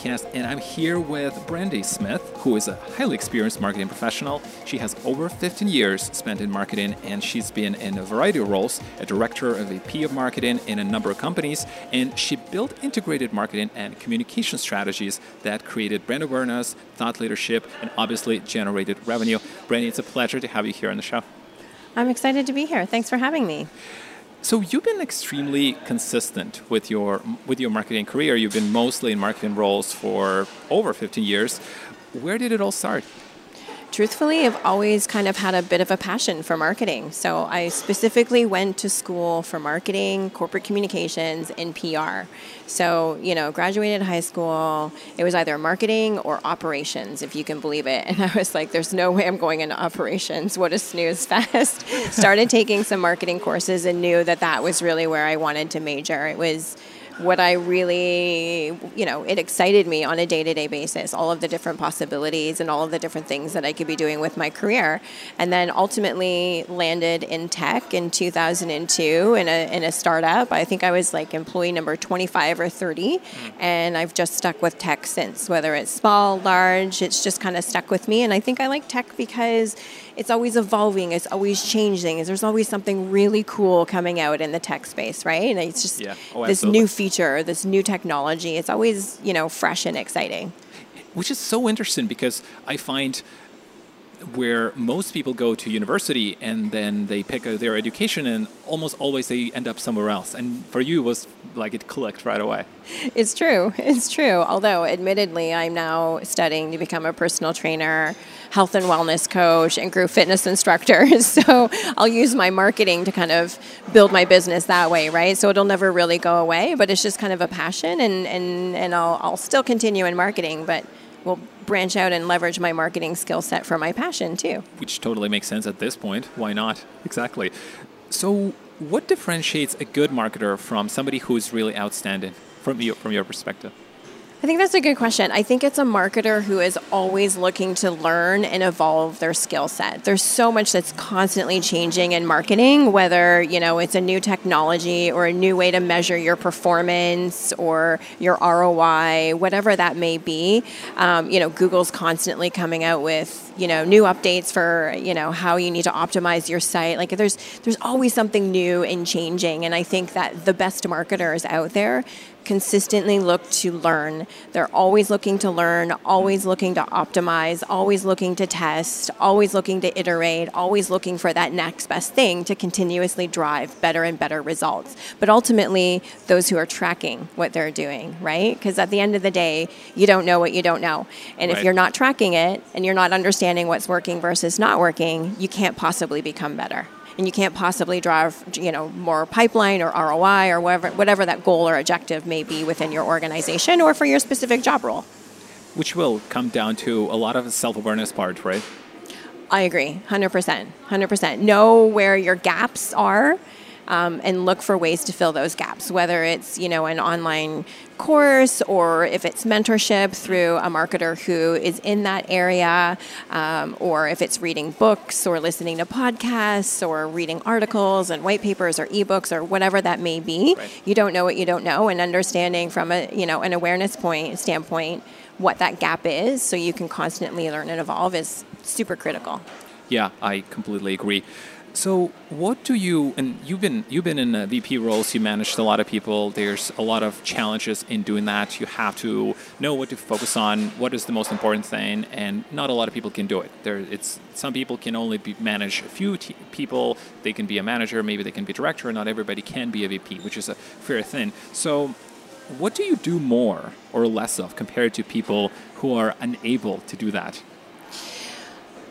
podcast, and I'm here with Brandy Smith, who is a highly experienced marketing professional. She has over 15 years spent in marketing, and she's been in a variety of roles a director, a VP of marketing in a number of companies, and she built integrated marketing and communication strategies that created brand awareness, thought leadership, and obviously generated revenue. Brandy, it's a pleasure to have you here on the show. I'm excited to be here. Thanks for having me. So you've been extremely consistent with your with your marketing career. You've been mostly in marketing roles for over 15 years. Where did it all start? Truthfully, I've always kind of had a bit of a passion for marketing. So I specifically went to school for marketing, corporate communications, and PR. So, you know, graduated high school, it was either marketing or operations, if you can believe it. And I was like, there's no way I'm going into operations. What a snooze fest. Started taking some marketing courses and knew that that was really where I wanted to major. It was what I really, you know, it excited me on a day to day basis, all of the different possibilities and all of the different things that I could be doing with my career. And then ultimately landed in tech in 2002 in a, in a startup. I think I was like employee number 25 or 30, mm. and I've just stuck with tech since, whether it's small, large, it's just kind of stuck with me. And I think I like tech because it's always evolving, it's always changing. There's always something really cool coming out in the tech space, right? And it's just yeah. oh, this new feature, this new technology. It's always, you know, fresh and exciting. Which is so interesting because I find where most people go to university and then they pick their education and almost always they end up somewhere else. And for you it was like it clicked right away. It's true. It's true. Although admittedly i'm now studying to become a personal trainer health and wellness coach and group fitness instructor. So i'll use my marketing to kind of build my business that way right? So it'll never really go away but it's just kind of a passion and and, and I'll, I'll still continue in marketing but will branch out and leverage my marketing skill set for my passion too. Which totally makes sense at this point. Why not? Exactly. So, what differentiates a good marketer from somebody who's really outstanding from your, from your perspective? I think that's a good question. I think it's a marketer who is always looking to learn and evolve their skill set. There's so much that's constantly changing in marketing, whether, you know, it's a new technology or a new way to measure your performance or your ROI, whatever that may be. Um, you know, Google's constantly coming out with, you know, new updates for, you know, how you need to optimize your site. Like there's there's always something new and changing. And I think that the best marketers out there consistently look to learn. They're always looking to learn, always looking to optimize, always looking to test, always looking to iterate, always looking for that next best thing to continuously drive better and better results. But ultimately, those who are tracking what they're doing, right? Because at the end of the day, you don't know what you don't know. And right. if you're not tracking it and you're not understanding what's working versus not working, you can't possibly become better and you can't possibly drive you know more pipeline or ROI or whatever whatever that goal or objective may be within your organization or for your specific job role. Which will come down to a lot of the self-awareness part, right? I agree, 100%. 100%. Know where your gaps are um, and look for ways to fill those gaps, whether it's you know an online course or if it's mentorship through a marketer who is in that area, um, or if it's reading books or listening to podcasts or reading articles and white papers or ebooks or whatever that may be. Right. You don't know what you don't know, and understanding from a you know an awareness point standpoint what that gap is, so you can constantly learn and evolve is super critical. Yeah, I completely agree. So, what do you and you've been you've been in uh, VP roles. You managed a lot of people. There's a lot of challenges in doing that. You have to know what to focus on. What is the most important thing, and not a lot of people can do it. There, it's some people can only be, manage a few t- people. They can be a manager. Maybe they can be a director. Not everybody can be a VP, which is a fair thing. So, what do you do more or less of compared to people who are unable to do that?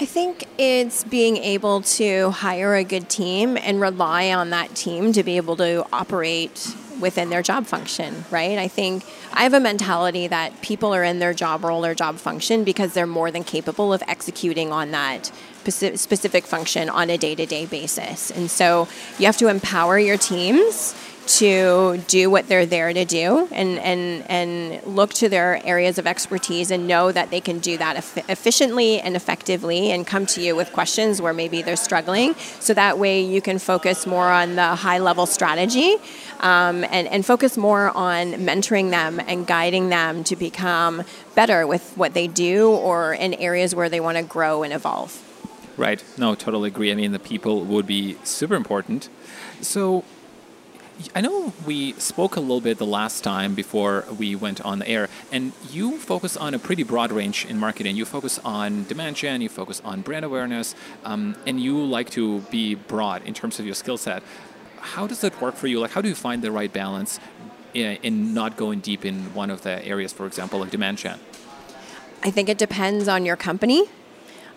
I think it's being able to hire a good team and rely on that team to be able to operate within their job function, right? I think I have a mentality that people are in their job role or job function because they're more than capable of executing on that specific function on a day to day basis. And so you have to empower your teams to do what they're there to do and, and, and look to their areas of expertise and know that they can do that efficiently and effectively and come to you with questions where maybe they're struggling. So that way you can focus more on the high level strategy um, and, and focus more on mentoring them and guiding them to become better with what they do or in areas where they want to grow and evolve. Right. No, totally agree. I mean, the people would be super important. So, I know we spoke a little bit the last time before we went on the air, and you focus on a pretty broad range in marketing. You focus on demand gen, you focus on brand awareness, um, and you like to be broad in terms of your skill set. How does that work for you? Like, how do you find the right balance in, in not going deep in one of the areas, for example, like demand gen? I think it depends on your company.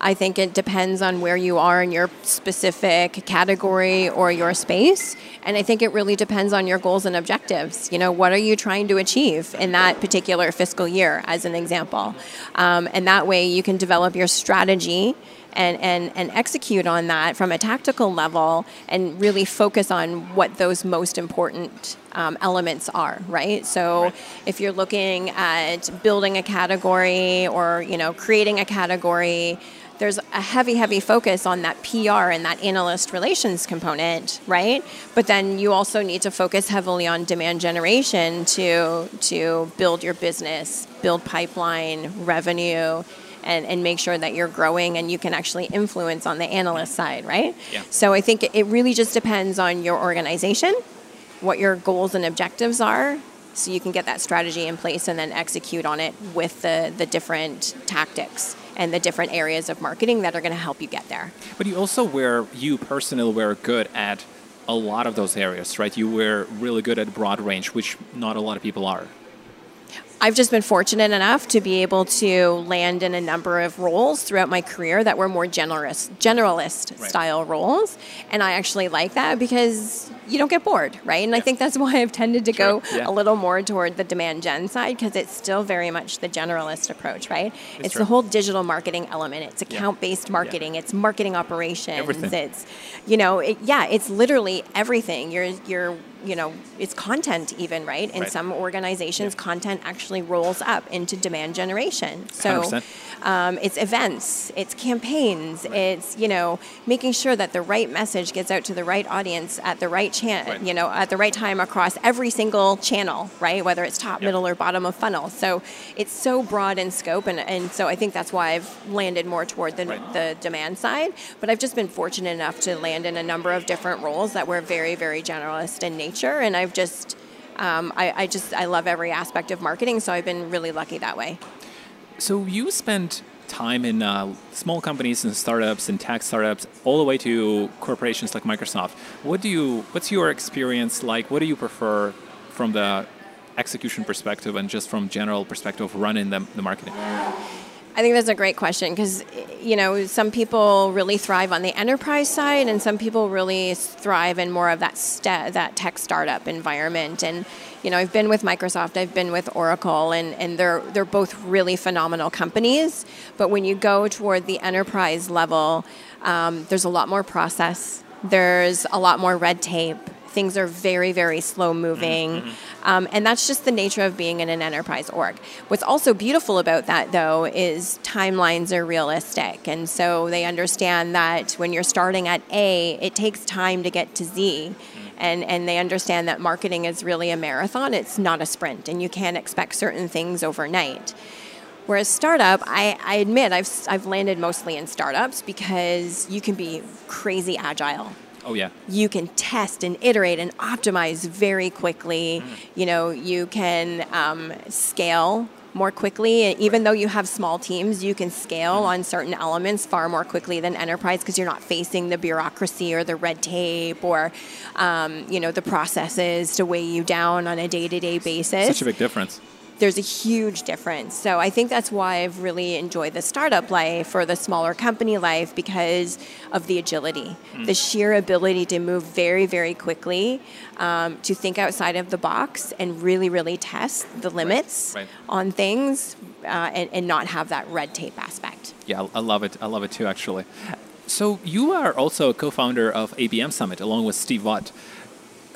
I think it depends on where you are in your specific category or your space. And I think it really depends on your goals and objectives. You know, what are you trying to achieve in that particular fiscal year, as an example? Um, and that way you can develop your strategy and, and, and execute on that from a tactical level and really focus on what those most important um, elements are, right? So right. if you're looking at building a category or, you know, creating a category, there's a heavy, heavy focus on that PR and that analyst relations component, right? But then you also need to focus heavily on demand generation to to build your business, build pipeline, revenue, and, and make sure that you're growing and you can actually influence on the analyst side, right? Yeah. So I think it really just depends on your organization, what your goals and objectives are, so you can get that strategy in place and then execute on it with the, the different tactics and the different areas of marketing that are going to help you get there. But you also were, you personally were good at a lot of those areas, right? You were really good at broad range, which not a lot of people are. I've just been fortunate enough to be able to land in a number of roles throughout my career that were more generalist, generalist right. style roles, and I actually like that because you don't get bored, right? And yeah. I think that's why I've tended to sure. go yeah. a little more toward the demand gen side because it's still very much the generalist approach, right? It's, it's the whole digital marketing element. It's account based yeah. marketing. It's marketing operations. Everything. It's, you know, it, yeah, it's literally everything. You're you're you know, it's content even, right? In right. some organizations, content actually rolls up into demand generation. So um, it's events, it's campaigns, right. it's you know making sure that the right message gets out to the right audience at the right channel, right. you know, at the right time across every single channel, right? Whether it's top, yep. middle, or bottom of funnel. So it's so broad in scope, and, and so I think that's why I've landed more toward the, the demand side. But I've just been fortunate enough to land in a number of different roles that were very, very generalist in nature, and I've just um, I, I just I love every aspect of marketing, so I've been really lucky that way. So you spent time in uh, small companies and startups and tech startups, all the way to corporations like Microsoft. What do you? What's your experience like? What do you prefer from the execution perspective and just from general perspective of running the, the marketing? I think that's a great question because, you know, some people really thrive on the enterprise side, and some people really thrive in more of that st- that tech startup environment. And you know, I've been with Microsoft, I've been with Oracle, and, and they're they're both really phenomenal companies. But when you go toward the enterprise level, um, there's a lot more process. There's a lot more red tape things are very, very slow moving. Mm-hmm. Um, and that's just the nature of being in an enterprise org. What's also beautiful about that, though, is timelines are realistic. And so they understand that when you're starting at A, it takes time to get to Z. Mm-hmm. And, and they understand that marketing is really a marathon, it's not a sprint, and you can't expect certain things overnight. Whereas startup, I, I admit I've, I've landed mostly in startups because you can be crazy agile Oh yeah. You can test and iterate and optimize very quickly. Mm. You know, you can um, scale more quickly. And even though you have small teams, you can scale mm. on certain elements far more quickly than enterprise because you're not facing the bureaucracy or the red tape or, um, you know, the processes to weigh you down on a day-to-day basis. Such a big difference there's a huge difference. So I think that's why I've really enjoyed the startup life or the smaller company life because of the agility, mm. the sheer ability to move very, very quickly, um, to think outside of the box and really, really test the limits right. Right. on things uh, and, and not have that red tape aspect. Yeah, I love it. I love it too, actually. So you are also a co-founder of ABM Summit along with Steve Watt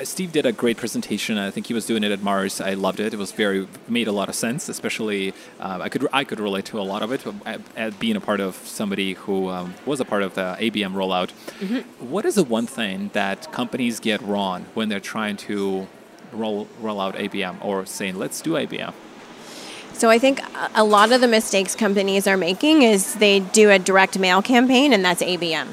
Steve did a great presentation. I think he was doing it at Mars. I loved it. It was very made a lot of sense. Especially, uh, I could I could relate to a lot of it. Uh, being a part of somebody who um, was a part of the ABM rollout. Mm-hmm. What is the one thing that companies get wrong when they're trying to roll roll out ABM or saying let's do ABM? So I think a lot of the mistakes companies are making is they do a direct mail campaign and that's ABM.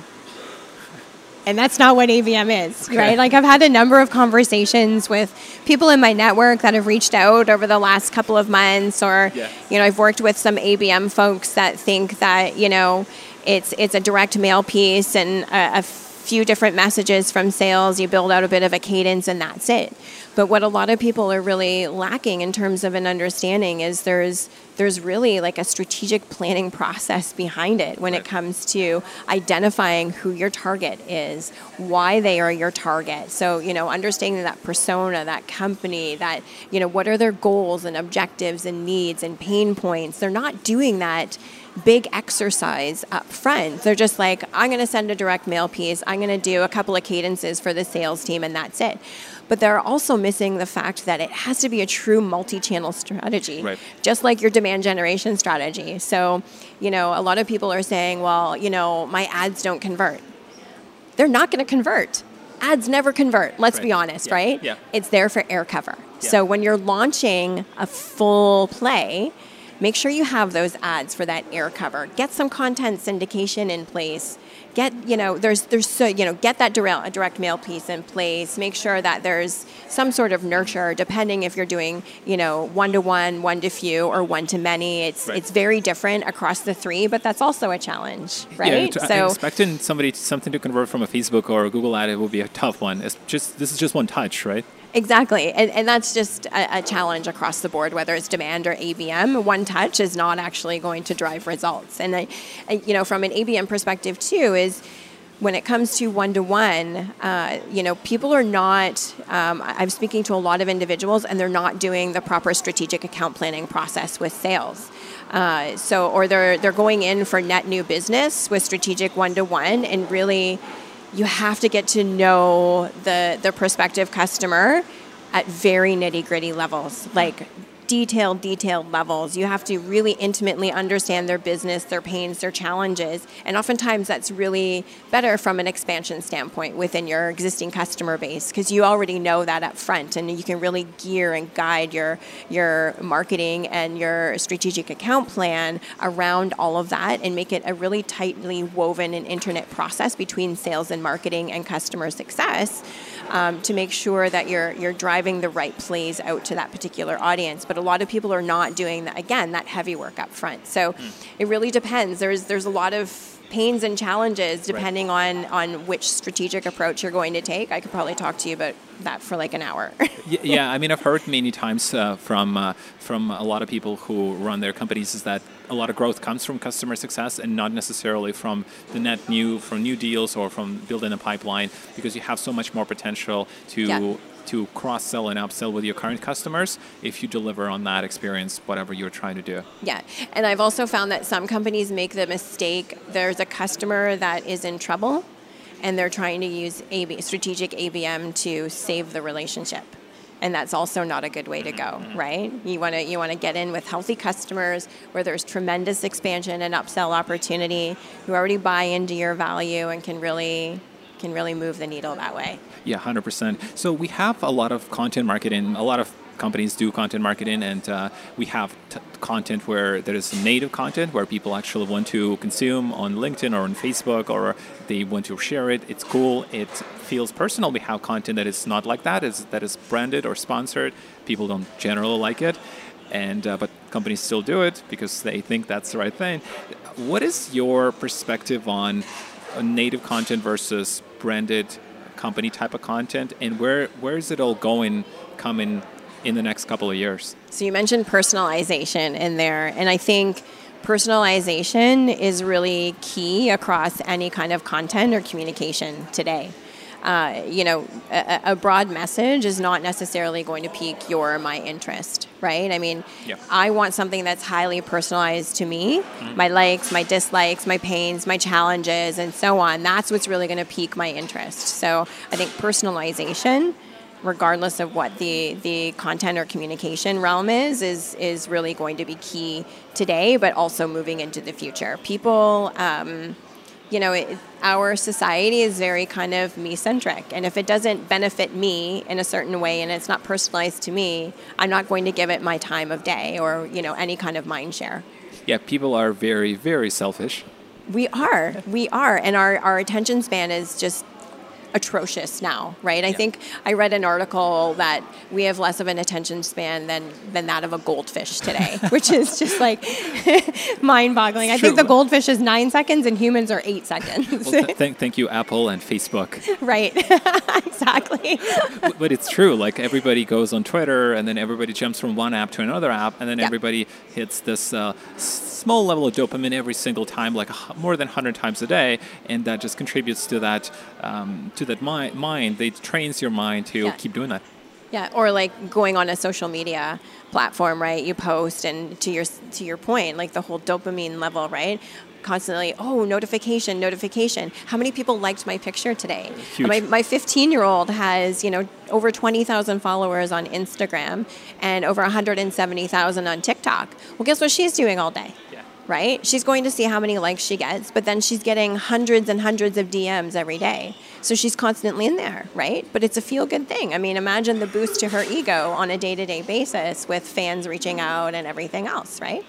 And that's not what ABM is, okay. right? Like I've had a number of conversations with people in my network that have reached out over the last couple of months or yeah. you know, I've worked with some ABM folks that think that, you know, it's it's a direct mail piece and a, a few different messages from sales, you build out a bit of a cadence and that's it. But what a lot of people are really lacking in terms of an understanding is there's there's really like a strategic planning process behind it when right. it comes to identifying who your target is, why they are your target. So, you know, understanding that persona, that company, that, you know, what are their goals and objectives and needs and pain points. They're not doing that big exercise up front. They're just like, I'm going to send a direct mail piece, I'm going to do a couple of cadences for the sales team, and that's it but they're also missing the fact that it has to be a true multi-channel strategy, right. just like your demand generation strategy. So, you know, a lot of people are saying, well, you know, my ads don't convert. They're not going to convert. Ads never convert, let's right. be honest, yeah. right? Yeah. It's there for air cover. Yeah. So when you're launching a full play, make sure you have those ads for that air cover. Get some content syndication in place. Get you know there's there's so you know get that direct, a direct mail piece in place. Make sure that there's some sort of nurture depending if you're doing you know one to one one to few or one to many it's right. it's very different across the three but that's also a challenge right? yeah, so expecting somebody something to convert from a facebook or a google ad it will be a tough one. It's just this is just one touch right Exactly. And, and that's just a, a, challenge across the board, whether it's demand or ABM. One touch is not actually going to drive results. And, I, I you know, from an ABM perspective, too, is when it comes to one to one, you know, people are not. Um, I'm speaking to a lot of individuals, and they're not doing the proper strategic account planning process with sales. Uh, so, or they're they're going in for net new business with strategic one to one, and really you have to get to know the the prospective customer at very nitty gritty levels, like detailed, detailed levels. You have to really intimately understand their business, their pains, their challenges. And oftentimes that's really better from an expansion standpoint within your existing customer base because you already know that up front and you can really gear and guide your your marketing and your strategic account plan around all of that and make it a really tightly woven and internet process between sales and marketing and customer success um, to make sure that you're you're driving the right plays out to that particular audience. But a lot of people are not doing that again that heavy work up front. So mm. it really depends. There's there's a lot of pains and challenges depending right. on on which strategic approach you're going to take. I could probably talk to you about that for like an hour. yeah, I mean, I've heard many times uh, from uh, from a lot of people who run their companies is that a lot of growth comes from customer success and not necessarily from the net new from new deals or from building a pipeline because you have so much more potential to yeah to cross sell and upsell with your current customers if you deliver on that experience, whatever you're trying to do. Yeah, and I've also found that some companies make the mistake there's a customer that is in trouble and they're trying to use AB, strategic ABM to save the relationship. And that's also not a good way to go, mm-hmm. right? You want to you want to get in with healthy customers where there's tremendous expansion and upsell opportunity, who already buy into your value and can really can really move the needle that way. Yeah, 100%. So we have a lot of content marketing, a lot of companies do content marketing, and uh, we have content where there is native content where people actually want to consume on LinkedIn or on Facebook, or they want to share it. It's cool. It feels personal. We have content that is not like that. Is that is branded or sponsored. People don't generally like it, and uh, but companies still do it because they think that's the right thing. What is your perspective on native content versus branded company type of content and where where is it all going coming in the next couple of years? So you mentioned personalization in there and i think personalization is really key across any kind of content or communication today uh, you know, a, a, broad message is not necessarily going to pique your or my interest, right? I mean, yeah. I want something that's highly personalized to me, mm-hmm. my likes, my dislikes, my pains, my challenges, and so on. That's what's really going to pique my interest. So I think personalization regardless of what the the content or communication realm is, is is really going to be key today, but also moving into the future. People. Um, you know, it, our society is very kind of me centric. And if it doesn't benefit me in a certain way and it's not personalized to me, I'm not going to give it my time of day or, you know, any kind of mind share. Yeah, people are very, very selfish. We are. We are. And our, our attention span is just atrocious now, right? I think I read an article that we have less of an attention span than than that of a goldfish today, which is just like mind-boggling. I think the goldfish is nine seconds and humans are eight seconds. well, th- thank, thank you, Apple and Facebook. right, exactly. but it's true. Like everybody goes on Twitter, and then everybody jumps from one app to another app, and then yep. everybody hits this. Uh, small level of dopamine every single time, like more than 100 times a day, and that just contributes to that um, to that mi- mind. It trains your mind to yeah. keep doing that. Yeah, or like going on a social media platform, right? You post, and to your to your point, like the whole dopamine level, right? constantly, oh, notification, notification. How many people liked my picture today? Huge. My, my 15 year old has, you know, over 20,000 followers on Instagram and over 170,000 on TikTok. Well, guess what she's doing all day? Right? She's going to see how many likes she gets, but then she's getting hundreds and hundreds of DMs every day. So she's constantly in there, right? But it's a feel good thing. I mean, imagine the boost to her ego on a day to day basis with fans reaching out and everything else, right?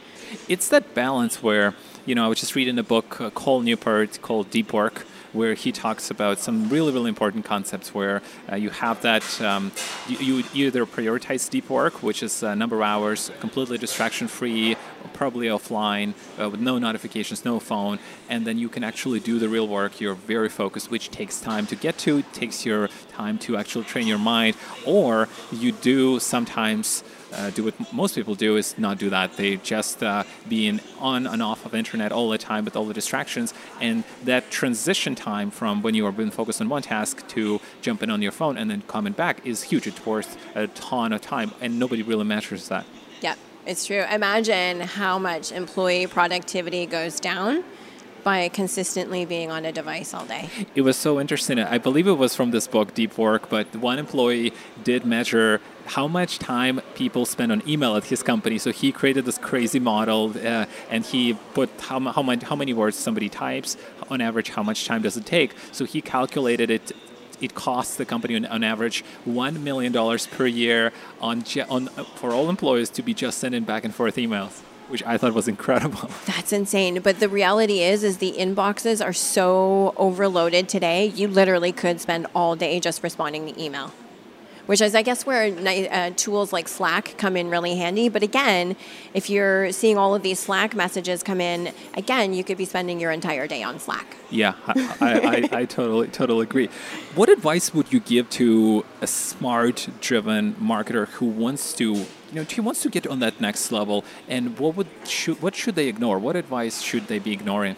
It's that balance where, you know, I was just reading a book, uh, Cal Newport, called Deep Work where he talks about some really, really important concepts where uh, you have that, um, you, you, either prioritize deep work, which is a number of hours, completely distraction free, probably offline, uh, with no notifications, no phone, and then you can actually do the real work. You're very focused, which takes time to get to, takes your time to actually train your mind, or you do sometimes uh, do what most people do is not do that. They just uh, being on and off of internet all the time with all the distractions, and that transition time from when you are being focused on one task to jumping on your phone and then coming back is huge. It's worth a ton of time, and nobody really measures that. It's true. Imagine how much employee productivity goes down by consistently being on a device all day. It was so interesting. I believe it was from this book, Deep Work, but one employee did measure how much time people spend on email at his company. So he created this crazy model, uh, and he put how, how, many, how many words somebody types on average, how much time does it take. So he calculated it. It costs the company on, on average one million dollars per year on, on for all employees to be just sending back and forth emails which I thought was incredible. That's insane. But the reality is, is the inboxes are so overloaded today. You literally could spend all day just responding to email which is, I guess, where uh, tools like Slack come in really handy. But again, if you're seeing all of these Slack messages come in, again, you could be spending your entire day on Slack. Yeah, I, I, I totally, totally agree. What advice would you give to a smart driven marketer who wants to you know, who wants to get on that next level, and what would should, what should they ignore? What advice should they be ignoring?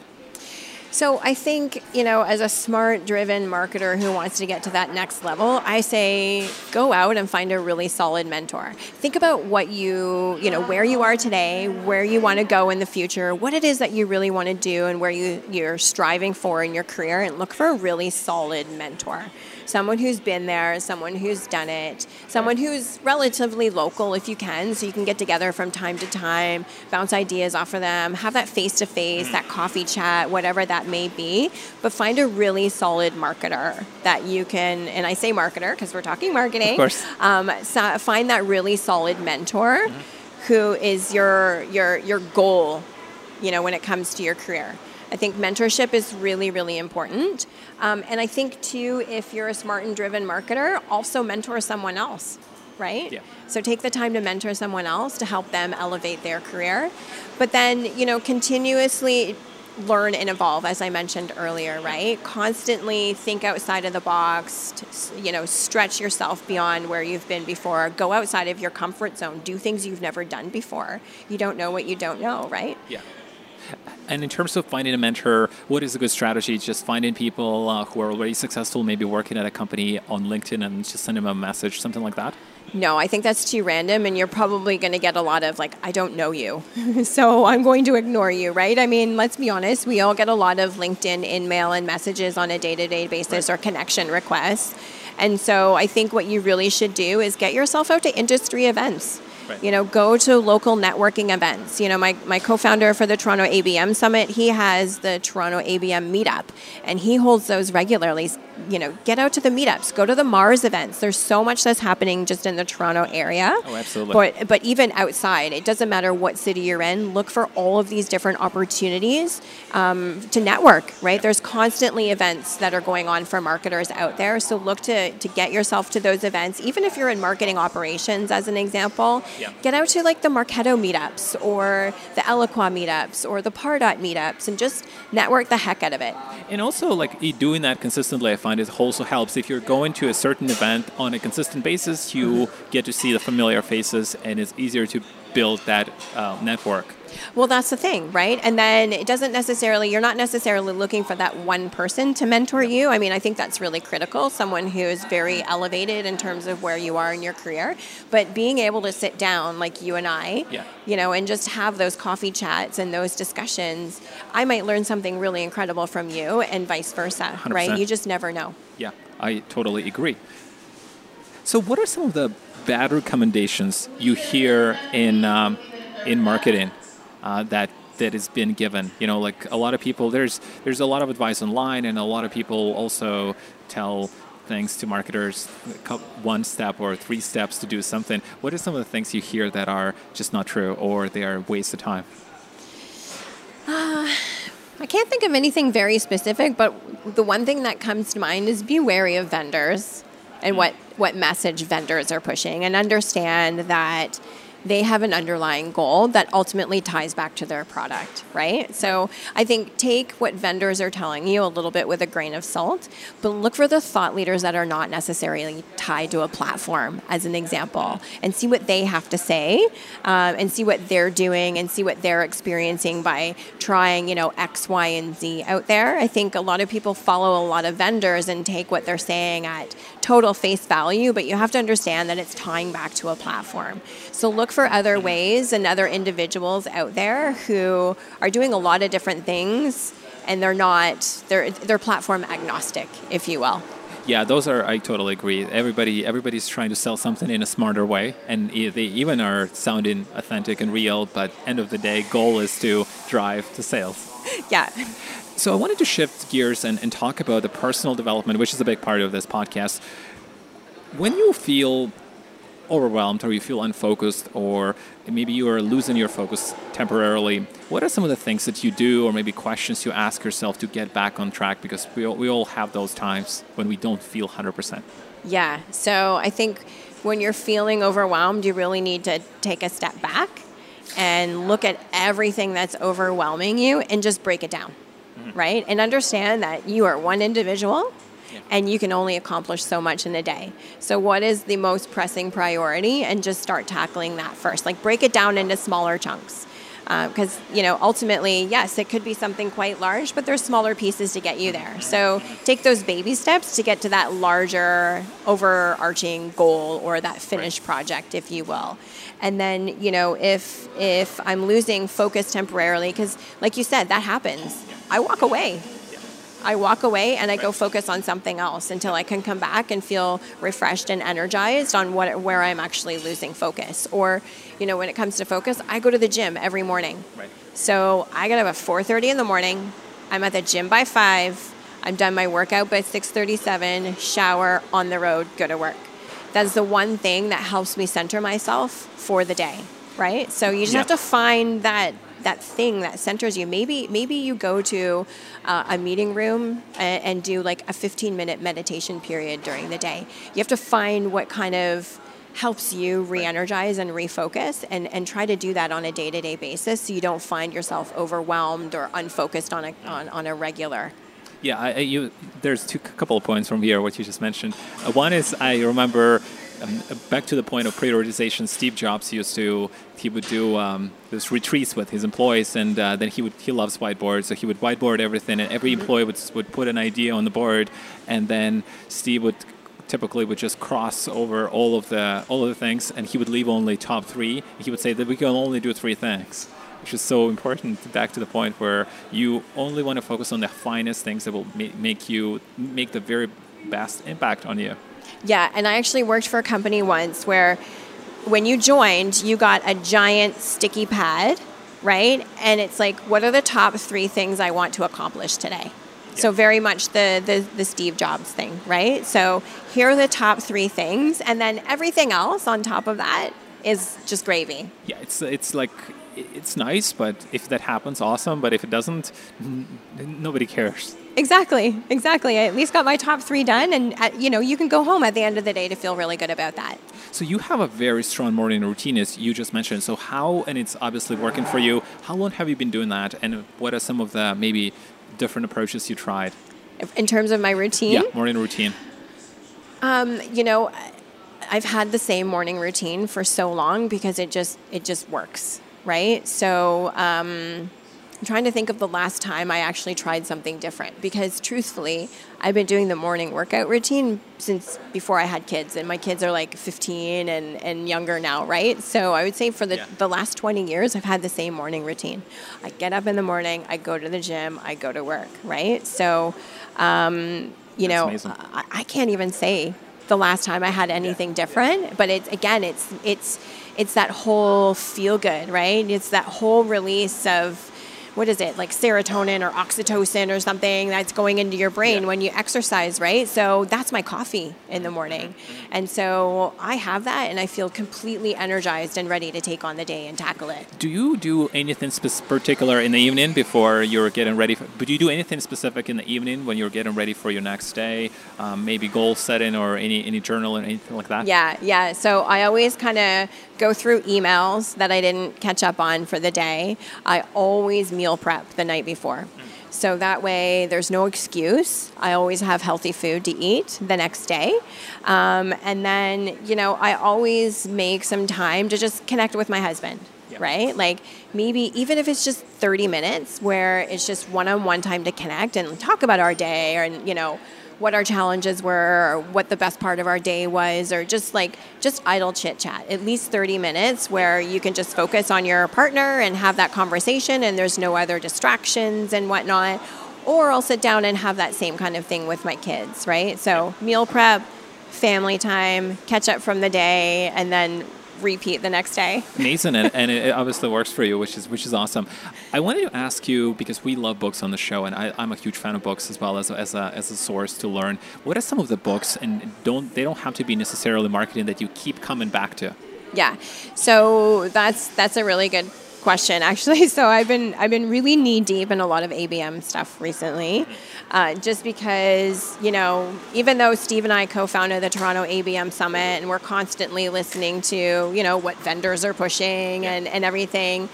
So I think, you know, as a smart driven marketer who wants to get to that next level, I say go out and find a really solid mentor. Think about what you, you know, where you are today, where you want to go in the future, what it is that you really want to do and where you you're striving for in your career and look for a really solid mentor someone who's been there, someone who's done it, someone who's relatively local if you can, so you can get together from time to time, bounce ideas off of them, have that face to face, that coffee chat, whatever that may be. But find a really solid marketer that you can, and I say marketer because we're talking marketing. Of course. Um, so find that really solid mentor. Mm-hmm. Who is your your your goal, you know, when it comes to your career? I think mentorship is really, really important. Um, and I think, too, if you're a smart and driven marketer, also mentor someone else, right? Yeah. So take the time to mentor someone else to help them elevate their career. But then, you know, continuously learn and evolve as i mentioned earlier right constantly think outside of the box to, you know stretch yourself beyond where you've been before go outside of your comfort zone do things you've never done before you don't know what you don't know right yeah and in terms of finding a mentor, what is a good strategy? Just finding people uh, who are already successful, maybe working at a company on LinkedIn, and just send them a message, something like that. No, I think that's too random, and you're probably going to get a lot of like, I don't know you, so I'm going to ignore you, right? I mean, let's be honest, we all get a lot of LinkedIn in mail and messages on a day to day basis right. or connection requests. And so I think what you really should do is get yourself out to industry events. Right. You know, go to local networking events. You know, my, my co-founder for the Toronto ABM Summit, he has the Toronto ABM meetup, and he holds those regularly. You know, get out to the meetups, go to the Mars events. There's so much that's happening just in the Toronto area. Oh, absolutely. But but even outside, it doesn't matter what city you're in. Look for all of these different opportunities um, to network. Right? There's constantly events that are going on for marketers out there. So look to to get yourself to those events. Even if you're in marketing operations, as an example, Yeah. get out to like the Marketo meetups or the Eloqua meetups or the Pardot meetups, and just network the heck out of it. And also, like e- doing that consistently, I find it also helps. If you're going to a certain event on a consistent basis, you get to see the familiar faces, and it's easier to build that uh, network. Well, that's the thing, right? And then it doesn't necessarily, you're not necessarily looking for that one person to mentor you. I mean, I think that's really critical, someone who is very elevated in terms of where you are in your career. But being able to sit down like you and I, Yeah. you know, and just have those coffee chats and those discussions, I might learn something really incredible from you and vice versa, right? 100%. You just never know. Yeah, I totally agree. So, what are some of the bad recommendations you hear in um, in marketing uh, that that has been given? You know, like a lot of people, there's there's a lot of advice online, and a lot of people also tell things to marketers one step or three steps to do something. What are some of the things you hear that are just not true or they are a waste of time? I can't think of anything very specific, but the one thing that comes to mind is be wary of vendors and what, what message vendors are pushing and understand that they have an underlying goal that ultimately ties back to their product, right? So I think take what vendors are telling you a little bit with a grain of salt, but look for the thought leaders that are not necessarily tied to a platform, as an example, and see what they have to say um, and see what they're doing and see what they're experiencing by trying, you know, X, Y, and Z out there. I think a lot of people follow a lot of vendors and take what they're saying at total face value, but you have to understand that it's tying back to a platform. So look for other mm-hmm. ways and other individuals out there who are doing a lot of different things and they're not they're they're platform agnostic, if you will. Yeah, those are. I totally agree. Everybody, everybody's trying to sell something in a smarter way, and they even are sounding authentic and real. But end of the day, goal is to drive the sales. Yeah. So I wanted to shift gears and, and talk about the personal development, which is a big part of this podcast. When you feel overwhelmed or you feel unfocused or maybe you are losing your focus temporarily, what are some of the things that you do or maybe questions you ask yourself to get back on track? Because we all, we all have those times when we don't feel 100%. Yeah. So I think when you're feeling overwhelmed, you really need to take a step back and look at everything that's overwhelming you and just break it down, Mm-hmm. right? And understand that you are one individual and you can only accomplish so much in a day. So, what is the most pressing priority? And just start tackling that first. Like, break it down into smaller chunks. Uh, because, you know, ultimately, yes, it could be something quite large, but there's smaller pieces to get you there. So, take those baby steps to get to that larger, overarching goal or that finished project, if you will. And then, you know, if if I'm losing focus temporarily, because, like you said, that happens, I walk away. I walk away and I go focus on something else until I can come back and feel refreshed and energized on what where I'm actually losing focus. Or, you know, when it comes to focus, I go to the gym every morning. Right. So I get up at 4:30 in the morning. I'm at the gym by five. I'm done my workout by 6:37. Shower on the road, go to work. That's the one thing that helps me center myself for the day. Right. So you just Yeah. have to find that that thing that centers you. Maybe maybe you go to uh, a meeting room and, and do like a 15 minute meditation period during the day. You have to find what kind of helps you re-energize and refocus and, and try to do that on a day-to-day basis so you don't find yourself overwhelmed or unfocused on a, on, on a regular Yeah, I, you, there's two couple of points from here what you just mentioned. Uh, one is I remember um, back to the point of prioritization. Steve Jobs used to he would do um, those retreats with his employees, and uh, then he would he loves whiteboards, so he would whiteboard everything, and every employee would would put an idea on the board, and then Steve would typically would just cross over all of the all of the things, and he would leave only top three. He would say that we can only do three things which is so important back to the point where you only want to focus on the finest things that will make you make the very best impact on you Yeah, and I actually worked for a company once where when you joined, you got a giant sticky pad, right? And it's like, what are the top three things I want to accomplish today? So very much the, the the Steve Jobs thing, right? So here are the top three things, and then everything else on top of that is just gravy. Yeah, it's it's like it's nice, but if that happens, awesome. But if it doesn't, n- nobody cares. Exactly, exactly. I at least got my top three done, and uh, you know you can go home at the end of the day to feel really good about that. So you have a very strong morning routine, as you just mentioned. So how, and it's obviously working for you. How long have you been doing that, and what are some of the maybe different approaches you tried? In terms of my routine, Yeah, morning routine. Um, you know, I've had the same morning routine for so long because it just it just works, right? So um, I'm trying to think of the last time I actually tried something different because truthfully, I've been doing the morning workout routine since before I had kids, and my kids are like 15 and, and younger now, right? So I would say for the, Yeah. the last 20 years, I've had the same morning routine. I get up in the morning, I go to the gym, I go to work, right? So, um, you That's know. I, I can't even say the last time I had anything different, but it's again, it's it's it's that whole feel good, right? It's that whole release of what is it like serotonin or oxytocin or something that's going into your brain Yeah. when you exercise, right? So that's my coffee in the morning, and so I have that, and I feel completely energized and ready to take on the day and tackle it. Do you do anything particular in the evening before you're getting ready? For, but do you do anything specific in the evening when you're getting ready for your next day? Um, maybe goal setting or any any journal or anything like that? Yeah, yeah. So I always kind of go through emails that I didn't catch up on for the day. I always meal prep the night before. So that way there's no excuse. I always have healthy food to eat the next day. Um, and then, you know, I always make some time to just connect with my husband. Yeah. Right? Like maybe even if it's just 30 minutes where it's just one on one time to connect and talk about our day and, you know, what our challenges were or what the best part of our day was or just like just idle chit chat. At least 30 minutes where you can just focus on your partner and have that conversation and there's no other distractions and whatnot. Or i'll sit down and have that same kind of thing with my kids right? So meal prep family time catch up from the day and then repeat the next day Amazing, and, and it obviously works for you, which is which is awesome. I wanted to ask you because we love books on the show, and I, I'm a huge fan of books as well as as a as a source to learn. What are some of the books, and don't they don't have to be necessarily marketing that you keep coming back to? Yeah. So that's that's a really good question actually. So I've been I've been really knee deep in a lot of ABM stuff recently, uh, just because you know even though Steve and I co-founded the Toronto ABM Summit and we're constantly listening to you know what vendors are pushing and and everything.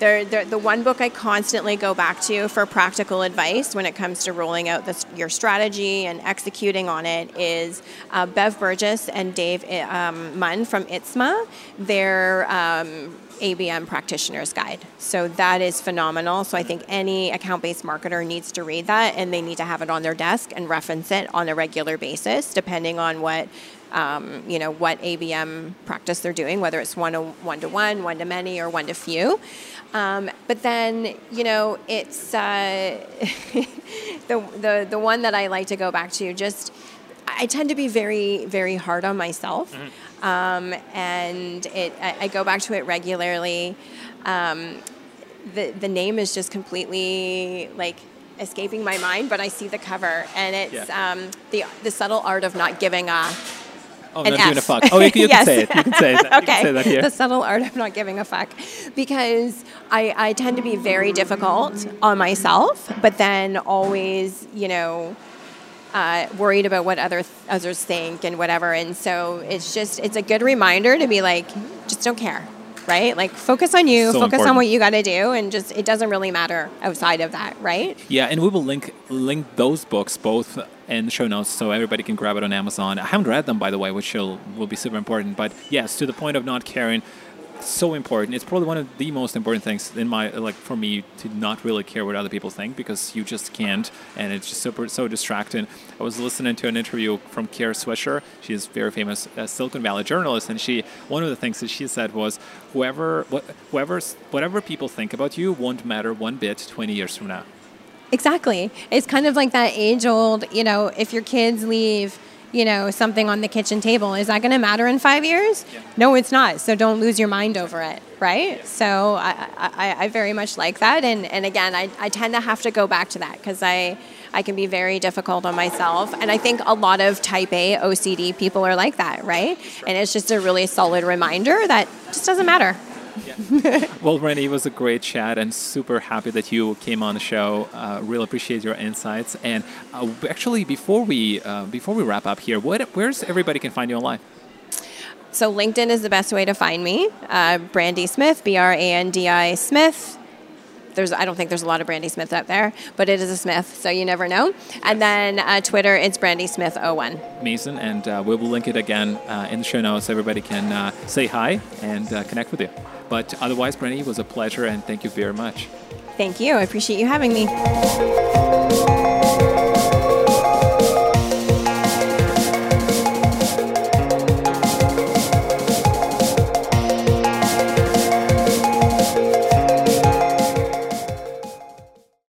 They're, they're, the one book I constantly go back to for practical advice when it comes to rolling out this, your strategy and executing on it is uh, Bev Burgess and Dave um, Munn from ITSMA. Their um, ABM Practitioner's Guide. So that is phenomenal. So I think any account based marketer needs to read that and they need to have it on their desk and reference it on a regular basis, depending on what. Um, you know what ABM practice they're doing, whether it's one to one to one, one to many, or one to few. Um, but then you know it's uh, the, the the one that I like to go back to. Just I tend to be very very hard on myself, um, and it I, I go back to it regularly. Um, the the name is just completely like escaping my mind, but I see the cover, and it's Yeah. um, the the subtle art of not giving a Oh, An not giving a fuck. Oh, you, you Yes. can say it. You can say that. You okay. can say that here. The subtle art of not giving a fuck. Because I, I tend to be very difficult on myself, but then always, you know, uh, worried about what other others think and whatever. And so it's just, it's a good reminder to be like, just don't care, right? Like focus on you, So focus important. on what you got to do, and just, it doesn't really matter outside of that, right? Yeah, and we will link link those books both in the show notes so everybody can grab it on Amazon. I haven't read them by the way, which will, will be super important. But yes, to the point of not caring, so important. It's probably one of the most important things in my like for me to not really care what other people think because you just can't, and it's just super so distracting. I was listening to an interview from Kara Swisher. She's a very famous uh, Silicon Valley journalist, and she one of the things that she said was whoever what, whoever's whatever people think about you won't matter one bit 20 years from now. Exactly. It's kind of like that age old, you know, if your kids leave you know, something on the kitchen table. Is that going to matter in five years? Yeah. No, it's not. So don't lose your mind over it, right? Yeah. So I, I, I very much like that. And, and again, I, I tend to have to go back to that because I, I can be very difficult on myself. And I think a lot of type A OCD people are like that, right? And it's just a really solid reminder that just doesn't matter. Well, Randy, it was a great chat and super happy that you came on the show. Uh, really appreciate your insights. And uh, actually, before we uh, before we wrap up here, what, where's everybody can find you online? So LinkedIn is the best way to find me. Uh, Brandi Smith, B R A N D I Smith. There's, I don't think there's a lot of Brandi Smith out there, but it is a Smith, so you never know. And then uh, Twitter, it's Brandi Smith 01. Mason, and uh, we will link it again uh, in the show notes so everybody can uh, say hi and uh, connect with you. But otherwise, Brandi, it was a pleasure and thank you very much. Thank you. I appreciate you having me.